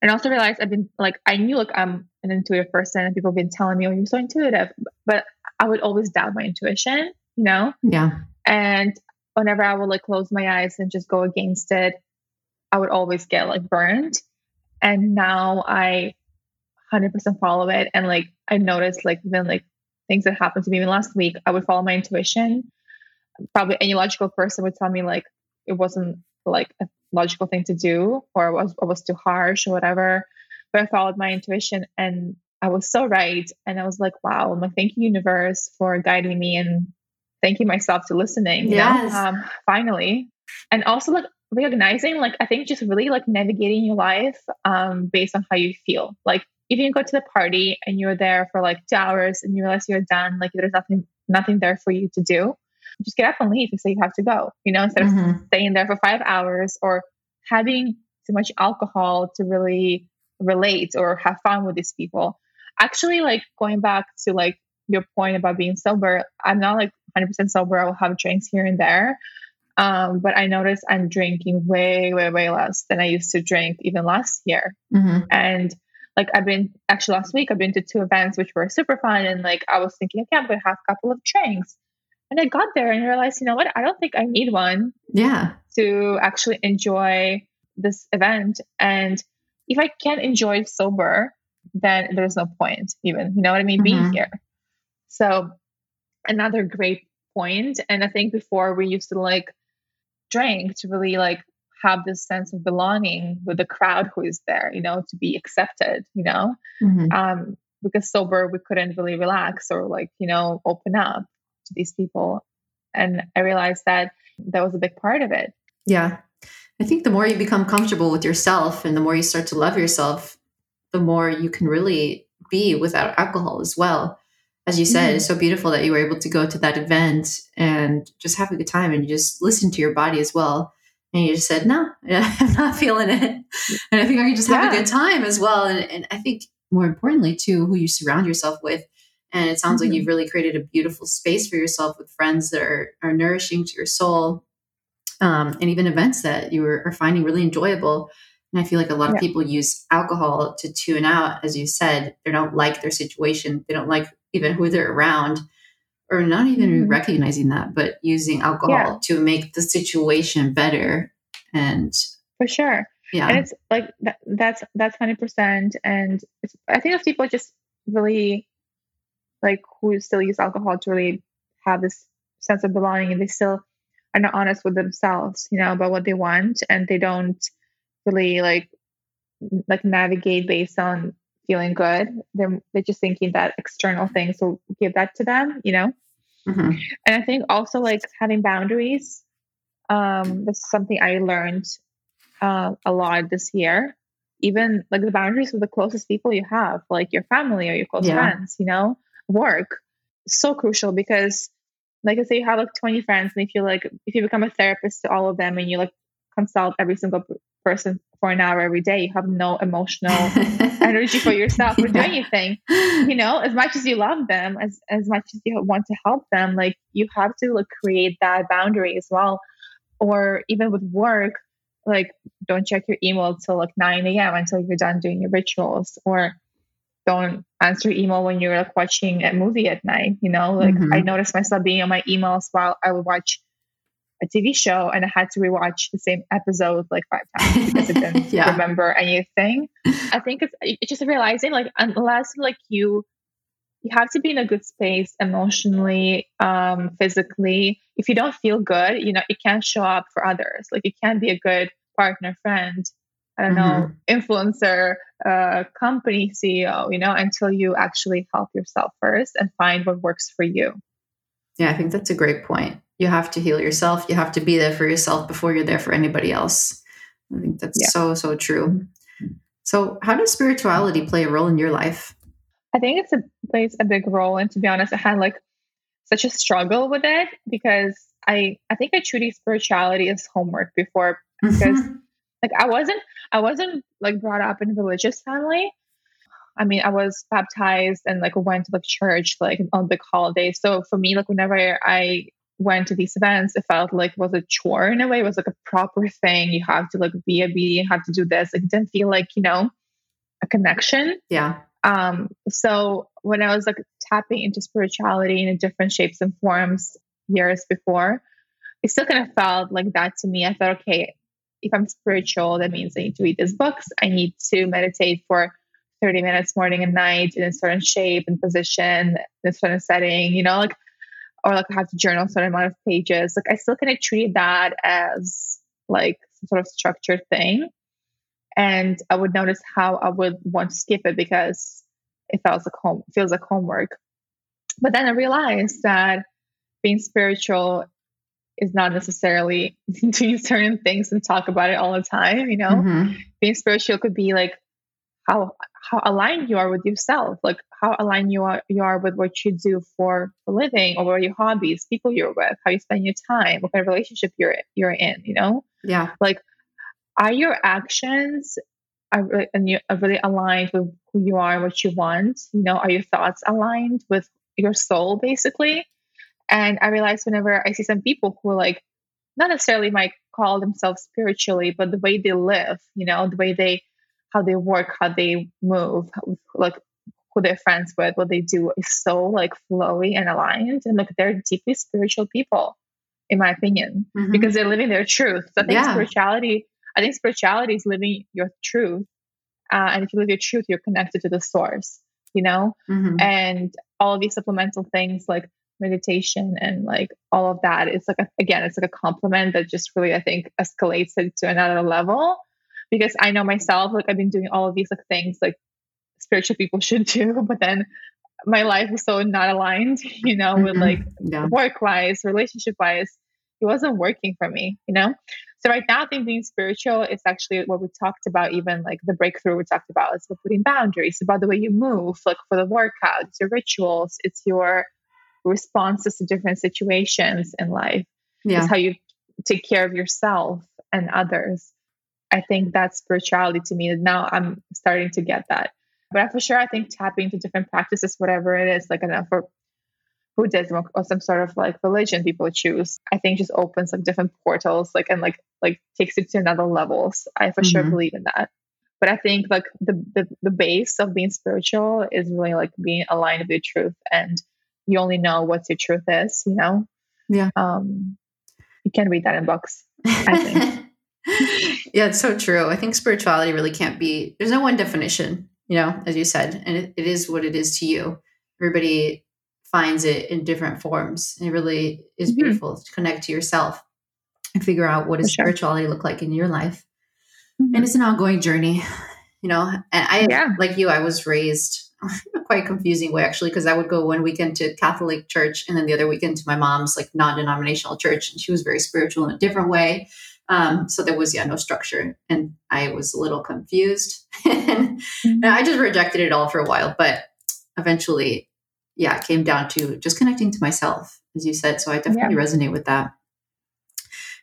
and also realized I've been like I knew like I'm an intuitive person and people have been telling me, oh, you're so intuitive. But I would always doubt my intuition, you know? Yeah. And whenever I would like close my eyes and just go against it, I would always get like burned. And now I 100% follow it. And like I noticed like even like things that happened to me even last week, I would follow my intuition. Probably any logical person would tell me like it wasn't like a logical thing to do or it was, it was too harsh or whatever. But I followed my intuition and I was so right. And I was like, wow, like, thank you, universe, for guiding me and thank you myself to listening. Yes. Um, finally. And also like recognizing, like, I think just really like navigating your life um, based on how you feel. Like if you go to the party and you're there for like two hours and you realize you're done, like there's nothing nothing there for you to do, just get up and leave and say you have to go. You know, instead mm-hmm. of staying there for five hours or having too much alcohol to really relate or have fun with these people. Actually, like going back to like your point about being sober, I'm not like 100% sober. I will have drinks here and there. Um, but I notice I'm drinking way, way, way less than I used to drink even last year. Mm-hmm. And like I've been actually last week I've been to two events which were super fun and like I was thinking okay I'm gonna have a couple of drinks and I got there and realized you know what I don't think I need one yeah to actually enjoy this event and if I can't enjoy sober then there's no point even you know what I mean mm-hmm. being here so another great point. And I think before we used to like drink to really like have this sense of belonging with the crowd who is there, you know, to be accepted, you know. Mm-hmm. Um, because sober we couldn't really relax or like, you know, open up to these people. And I realized that that was a big part of it. Yeah. I think the more you become comfortable with yourself and the more you start to love yourself, the more you can really be without alcohol as well. As you said, mm-hmm. it's so beautiful that you were able to go to that event and just have a good time and you just listen to your body as well. And you just said, no, I'm not feeling it. And I think I can just have yeah. a good time as well. And, and I think more importantly, too, who you surround yourself with. And it sounds mm-hmm. like you've really created a beautiful space for yourself with friends that are, are nourishing to your soul um, and even events that you are, are, finding really enjoyable. And I feel like a lot yeah. of people use alcohol to tune out, as you said. They don't like their situation, they don't like even who they're around, or not even mm-hmm. recognizing that, but using alcohol yeah. to make the situation better. And for sure. Yeah. And it's like that, that's that's hundred percent. And I think if people just really like who still use alcohol to really have this sense of belonging and they still are not honest with themselves, you know, about what they want and they don't really like like navigate based on feeling good. They're they're just thinking that external things will give that to them, you know. Mm-hmm. And I think also like having boundaries. Um, that's something I learned uh, a lot this year. Even like the boundaries with the closest people you have, like your family or your close yeah. friends, you know, work, so crucial because like I say you have like 20 friends and if you like if you become a therapist to all of them and you like consult every single person for an hour every day you have no emotional energy for yourself or do anything you know as much as you love them as as much as you want to help them like you have to like create that boundary as well or even with work like don't check your email till like 9 a.m until you're done doing your rituals or don't answer email when you're like watching a movie at night. You know, like mm-hmm. I noticed myself being on my emails while I would watch a TV show and I had to rewatch the same episode like five times because I didn't yeah. remember anything. I think it's, it's just realizing like unless like you you have to be in a good space emotionally, um, physically. If you don't feel good, you know, it can't show up for others. Like you can't be a good partner, friend, I don't mm-hmm. know, influencer, uh, company CEO, you know, until you actually help yourself first and find what works for you. Yeah, I think that's a great point. You have to heal yourself. You have to be there for yourself before you're there for anybody else. I think that's yeah. so, so true. So, how does spirituality play a role in your life? I think it's a plays a big role. And to be honest, I had like such a struggle with it because I I think I treated spirituality as homework before because mm-hmm. like I wasn't I wasn't like brought up in a religious family. I mean, I was baptized and like went to like church like on big holidays. So for me, like whenever I went to these events, it felt like it was a chore in a way. It was like a proper thing. You have to like be a bee, you have to do this. Like, it didn't feel like, you know, a connection. Yeah. Um, so when I was like tapping into spirituality in different shapes and forms years before, it still kind of felt like that to me. I thought, okay, if I'm spiritual, that means I need to read these books. I need to meditate for 30 minutes morning and night in a certain shape and position, in a certain setting, you know, like, or like I have to journal a certain amount of pages. Like I still kind of treat that as like some sort of structured thing. And I would notice how I would want to skip it because it feels like home feels like homework. But then I realized that being spiritual is not necessarily doing certain things and talk about it all the time. You know, mm-hmm. being spiritual could be like how how aligned you are with yourself, like how aligned you are you are with what you do for a living, or your hobbies, people you're with, how you spend your time, what kind of relationship you're you're in. You know, yeah, like are your actions are really, and you are really aligned with who you are, and what you want. You know, are your thoughts aligned with your soul, basically? And I realize whenever I see some people who like not necessarily might call themselves spiritually, but the way they live, you know, the way they how they work, how they move, like who they're friends with, what they do is so like flowy and aligned. And like they're deeply spiritual people, in my opinion, mm-hmm. because they're living their truth. So I think yeah. spirituality, I think spirituality is living your truth. Uh, and if you live your truth, you're connected to the source, you know? Mm-hmm. And all of these supplemental things like meditation and like all of that it's like a, again it's like a complement that just really i think escalates it to another level because i know myself like i've been doing all of these like things like spiritual people should do but then my life was so not aligned you know with mm-hmm. like yeah. work wise relationship wise it wasn't working for me you know so right now i think being spiritual is actually what we talked about even like the breakthrough we talked about it's about putting boundaries about the way you move like for the workout it's your rituals it's your responses to different situations in life. Yeah. It's how you take care of yourself and others. I think that's spirituality to me. Now I'm starting to get that. But for sure, I think tapping into different practices, whatever it is, like enough for Buddhism or some sort of like religion people choose, I think just opens like different portals, like and like like takes it to another levels. I for mm-hmm. sure believe in that. But I think like the, the the base of being spiritual is really like being aligned with the truth and you only know what your truth is, you know? Yeah. Um, you can read that in books, I think. yeah, it's so true. I think spirituality really can't be, there's no one definition, you know, as you said, and it, it is what it is to you. Everybody finds it in different forms. And it really is mm-hmm. beautiful to connect to yourself and figure out what does sure. spirituality look like in your life. Mm-hmm. And it's an ongoing journey, you know. And I, yeah. like you, I was raised in a quite confusing way actually because I would go one weekend to Catholic church and then the other weekend to my mom's like non-denominational church and she was very spiritual in a different way. Um, so there was yeah no structure and I was a little confused and, and I just rejected it all for a while. But eventually, yeah, it came down to just connecting to myself, as you said. So I definitely yeah. resonate with that.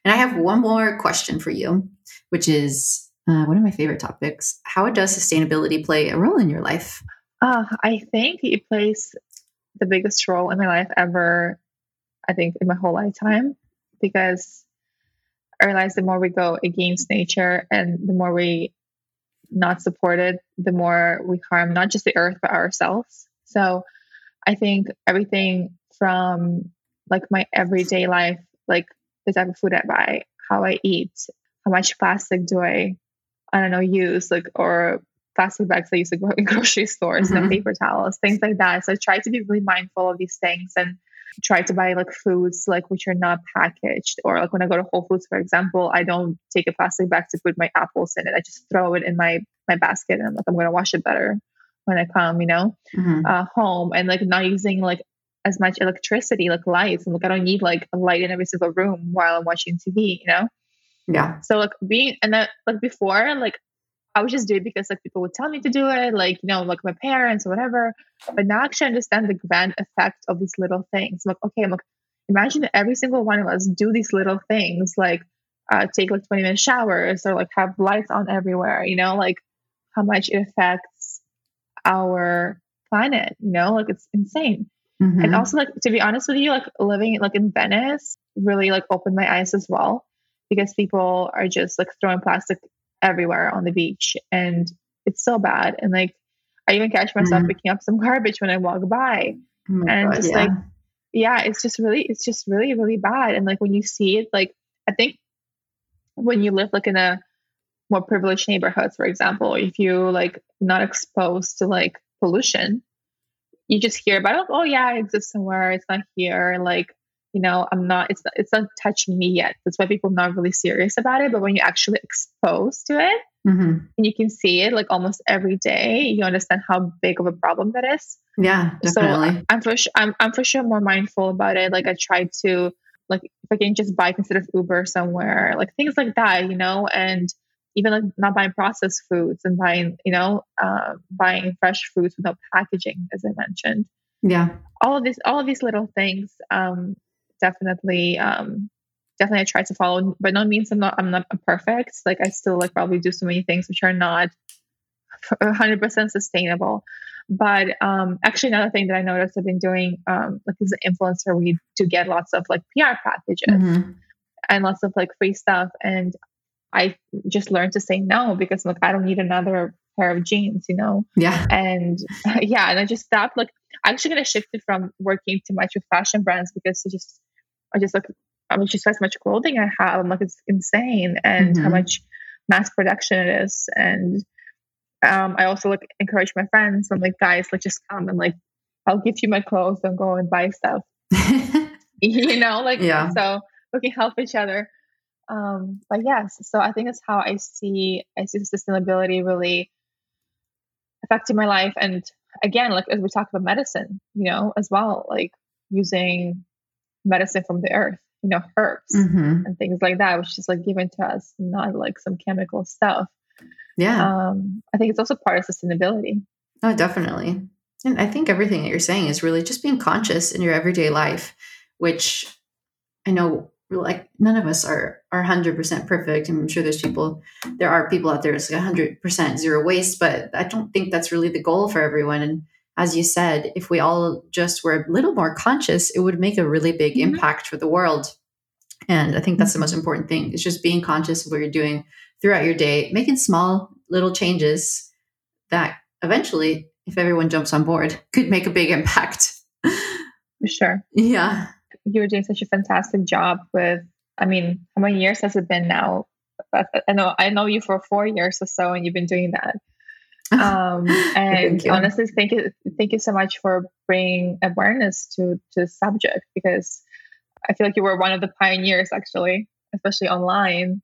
And I have one more question for you, which is uh, one of my favorite topics. How does sustainability play a role in your life? Uh, I think it plays the biggest role in my life ever, I think, in my whole lifetime, because I realize the more we go against nature and the more we not support it, the more we harm not just the earth, but ourselves. So I think everything from like my everyday life, like the type of food I buy, how I eat, how much plastic do I, I don't know, use, like, or plastic bags I used to go in grocery stores mm-hmm. and paper towels, things like that. So I try to be really mindful of these things and try to buy like foods like which are not packaged or like when I go to Whole Foods, for example, I don't take a plastic bag to put my apples in it. I just throw it in my my basket and I'm like I'm gonna wash it better when I come, you know, mm-hmm. uh, home and like not using like as much electricity, like lights. And like I don't need like a light in every single room while I'm watching TV, you know? Yeah. So like being and then like before, like I would just do it because like people would tell me to do it, like you know, like my parents or whatever. But now I actually understand the grand effect of these little things. Like, okay, I'm like, imagine every single one of us do these little things, like uh, take like 20 minute showers or like have lights on everywhere. You know, like how much it affects our planet. You know, like it's insane. Mm-hmm. And also, like to be honest with you, like living like in Venice really like opened my eyes as well because people are just like throwing plastic everywhere on the beach and it's so bad and like i even catch myself mm. picking up some garbage when i walk by oh and God, just yeah. like yeah it's just really it's just really really bad and like when you see it like i think when you live like in a more privileged neighborhoods for example if you like not exposed to like pollution you just hear about oh yeah it exists somewhere it's not here like you know i'm not it's it's not touching me yet. That's why people not really serious about it. But when you're actually exposed to it mm-hmm. and you can see it like almost every day you understand how big of a problem that is. Yeah definitely. so i'm for sure I'm, I'm for sure more mindful about it. Like i try to like if i can just bike instead of uber somewhere like things like that you know? And even like not buying processed foods and buying you know uh, buying fresh foods without packaging as i mentioned. Yeah. All of these all of these little things um definitely um definitely I try to follow. By no means I'm not I'm not perfect. Like I still like probably do so many things which are not 100% sustainable. But um, actually, another thing that I noticed I've been doing, um, like as an influencer, we do get lots of like PR packages mm-hmm. and lots of like free stuff. And I just learned to say no because like I don't need another pair of jeans, you know? Yeah. And yeah, and I just stopped. Like, I'm actually to shift it from working too much with fashion brands because it just I just look, I mean she says how much clothing I have. I'm like it's insane and mm-hmm. how much mass production it is. And um, I also like encourage my friends. I'm like, guys, like just come and like I'll give you my clothes and go and buy stuff. you know, like Yeah. so we can help each other. Um, but yes, so I think that's how I see I see sustainability really affecting my life. And again, like as we talk about medicine, you know, as well, like using medicine from the earth, you know, herbs Mhm. and things like that, which is like given to us, not like some chemical stuff. Yeah. Um, I think it's also part of sustainability. Oh, definitely. And I think everything that you're saying is really just being conscious in your everyday life, which I know like none of us are are 100% perfect. I'm sure there's people there are people out there that's like 100% zero waste, but I don't think that's really the goal for everyone and as you said, if we all just were a little more conscious, it would make a really big Mhm. impact for the world. And I think that's the most important thing. Is just being conscious of what you're doing throughout your day, making small little changes that eventually, if everyone jumps on board, could make a big impact. For sure. yeah. You're doing such a fantastic job with I mean, how many years has it been now? I know I know you for four years or so and you've been doing that. Um, and you. honestly, thank you, thank you so much for bringing awareness to to the subject because I feel like you were one of the pioneers, actually, especially online,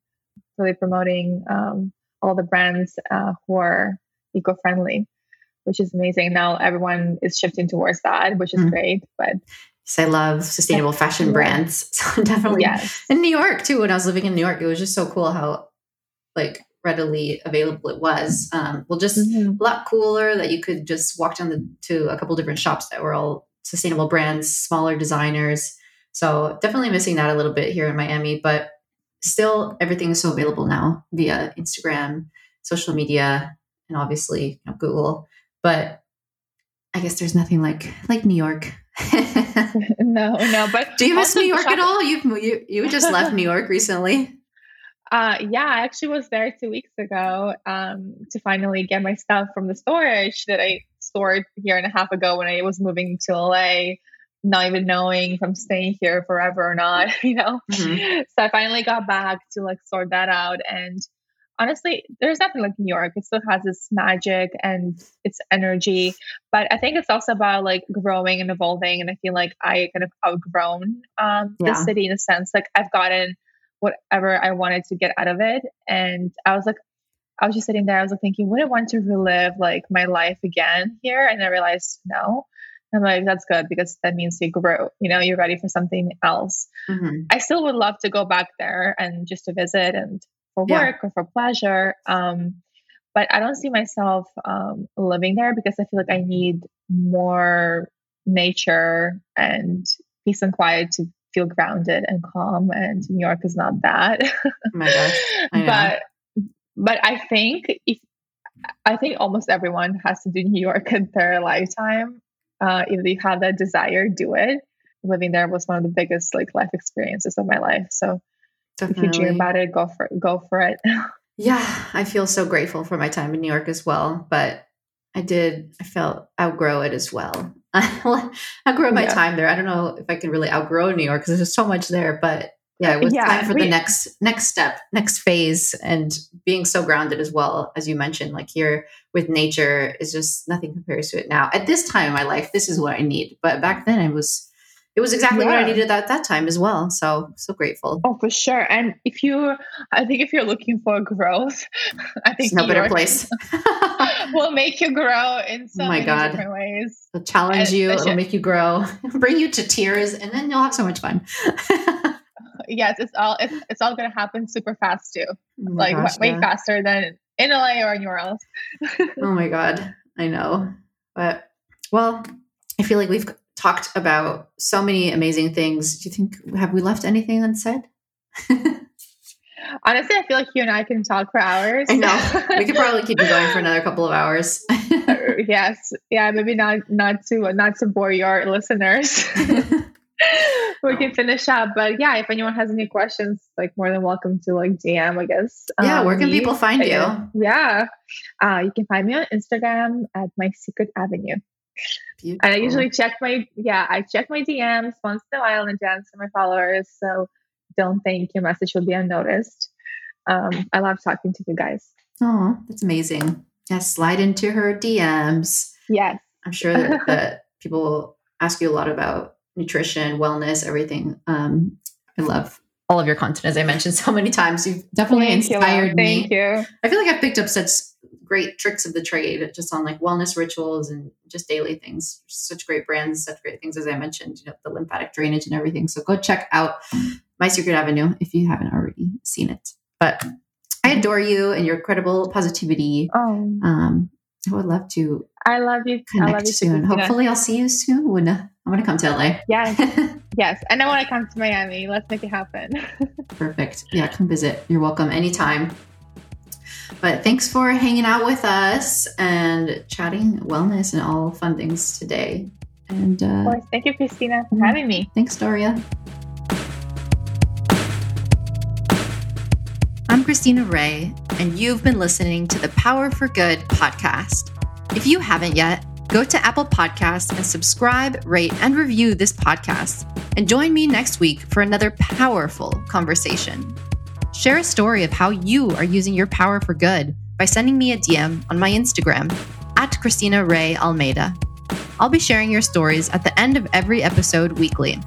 really promoting um, all the brands uh, who are eco-friendly, which is amazing. Now everyone is shifting towards that, which is Mm. great. But I love sustainable fashion brands. So definitely yes, in New York too. When I was living in New York, it was just so cool how like readily available it was. Um, well, just Mhm. a lot cooler that you could just walk down the, to a couple different shops that were all sustainable brands, smaller designers. So definitely missing that a little bit here in Miami, but still everything is so available now via Instagram, social media, and obviously you know, Google. But I guess there's nothing like like New York. no, no. But Do you miss New York at all? You've you you just left New York recently. Uh, yeah, I actually was there two weeks ago um, to finally get my stuff from the storage that I stored a year and a half ago when I was moving to LA, not even knowing if I'm staying here forever or not, you know. Mhm. So I finally got back to like sort that out. And honestly, there's nothing like New York. It still has its magic and its energy. But I think it's also about like growing and evolving. And I feel like I kind of outgrown um, Yeah. the city in a sense. Like I've gotten whatever I wanted to get out of it. And I was like, I was just sitting there, I was like thinking, would I want to relive like my life again here? And I realized no. I'm like, that's good because that means you grew, you know, you're ready for something else. Mhm. I still would love to go back there and just to visit and for Yeah. work or for pleasure. Um, but I don't see myself um, living there because I feel like I need more nature and peace and quiet to feel grounded and calm. And New York is not that. Oh my gosh, but but I think if I think almost everyone has to do New York in their lifetime. Uh, if they have that desire, do it. Living there was one of the biggest like life experiences of my life. So if you Definitely. dream about it, go for go for it. Yeah, I feel so grateful for my time in New York as well. But I did, I felt outgrow it as well. I outgrow my Yeah. time there. I don't know if I can really outgrow New York because there's so much there. But yeah, it was Yeah, time for the next next step, next phase, and being so grounded as well as you mentioned. Like here with nature is just nothing compares to it now. At this time in my life, this is what I need. But back then, it was it was exactly what I needed at that time as well. So so grateful. Oh, for sure. And if you, I think if you're looking for growth, I think It's no better place. will make you grow in so Oh my many God. different ways. It'll challenge And you. It'll make you grow, bring you to tears, and then you'll have so much fun. Yes, it's all it's, it's all gonna happen super fast too. Oh like gosh, way yeah. faster than in LA or anywhere else. Oh my god, I know. But well, I feel like we've talked about so many amazing things. Do you think have we left anything unsaid? Honestly, I feel like you and I can talk for hours. I know. We could probably keep it going for another couple of hours. yes, yeah, maybe not not to not to bore your listeners. we can finish up, but yeah, if anyone has any questions, like more than welcome to like DM. I guess. yeah, where um, can me. people find you? Yeah, yeah. Uh, you can find me on Instagram at my secret avenue. And I usually check my yeah, I check my DMs once in a while and answer my followers. So don't think your message will be unnoticed. Um, I love talking to you guys. Oh, that's amazing. Yes, slide into her DMs. Yes. I'm sure that, that people will ask you a lot about nutrition, wellness, everything. Um, I love all of your content, as I mentioned so many times. You've definitely Thank inspired love. me. Thank you. I feel like I've picked up such great tricks of the trade just on like wellness rituals and just daily things. Such great brands, such great things as I mentioned, you know, the lymphatic drainage and everything. So go check out My Secret Avenue if you haven't already seen it. But I adore you and your incredible positivity. Oh, Um, I would love to I love you. I love connect you soon. Christina. Hopefully, I'll see you soon. I'm going to come to LA. Yes, yes. And I want to come to Miami. Let's make it happen. Perfect. Yeah, come visit. You're welcome anytime. But thanks for hanging out with us and chatting wellness and all fun things today. And of uh, course. Thank you, Christina, for Mhm. having me. thanks, Darya. I'm Christina Ray, and you've been listening to the Power for Good podcast. If you haven't yet, go to Apple Podcasts and subscribe, rate, and review this podcast. And join me next week for another powerful conversation. Share a story of how you are using your power for good by sending me a DM on my Instagram at Christina Ray Almeida. I'll be sharing your stories at the end of every episode weekly.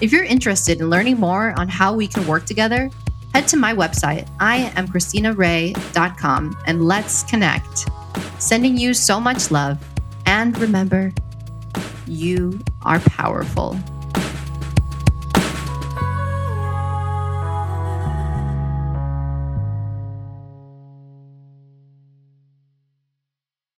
If you're interested in learning more on how we can work together, head to my website, iamchristinaray.com, and let's connect. Sending you so much love. And remember, you are powerful.